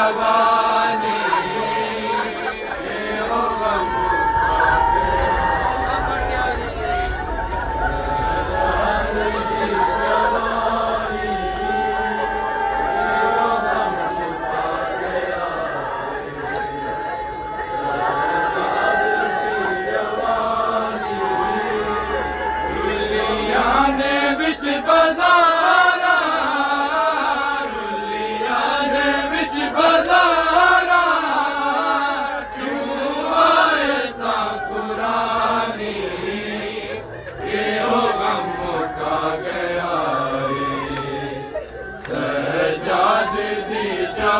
لگا۔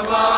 Allah.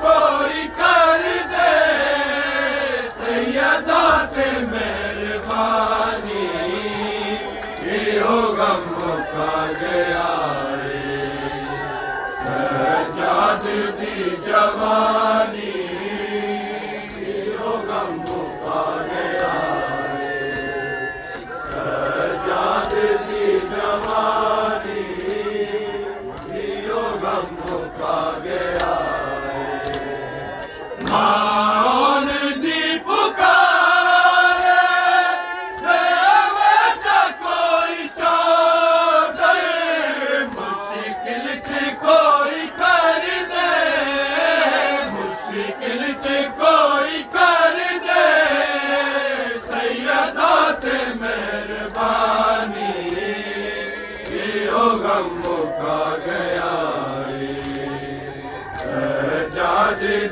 کوئی کر دے سیدا مہربانی۔ یہ ہو غم کا گیا سجاد دی جوان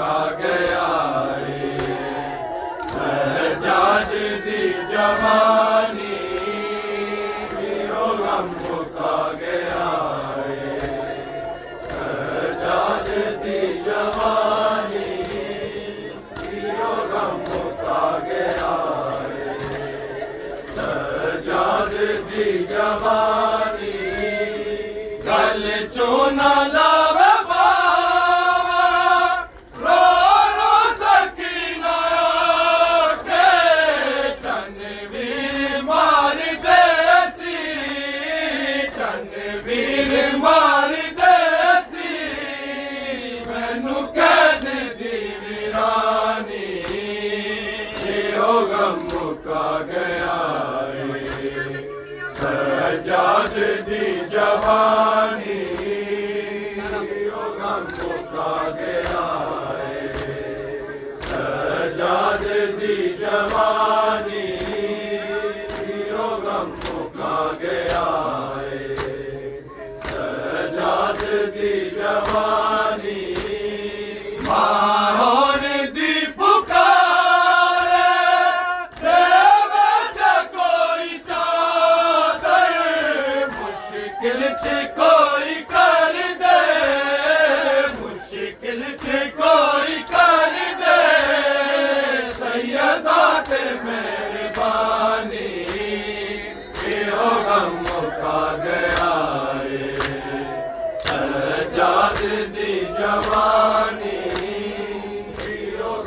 گیا سہجاج دی جوان دی جوانی غم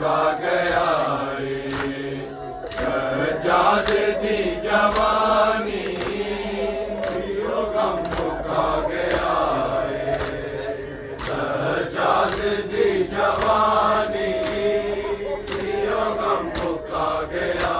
گیا ہے۔ جاد جوانی گیا ہے۔ سجاد دی جوانی گیا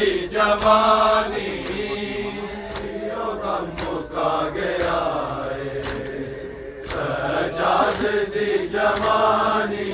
میری جوانی مکا گیا ہے۔ سجاد دی جوانی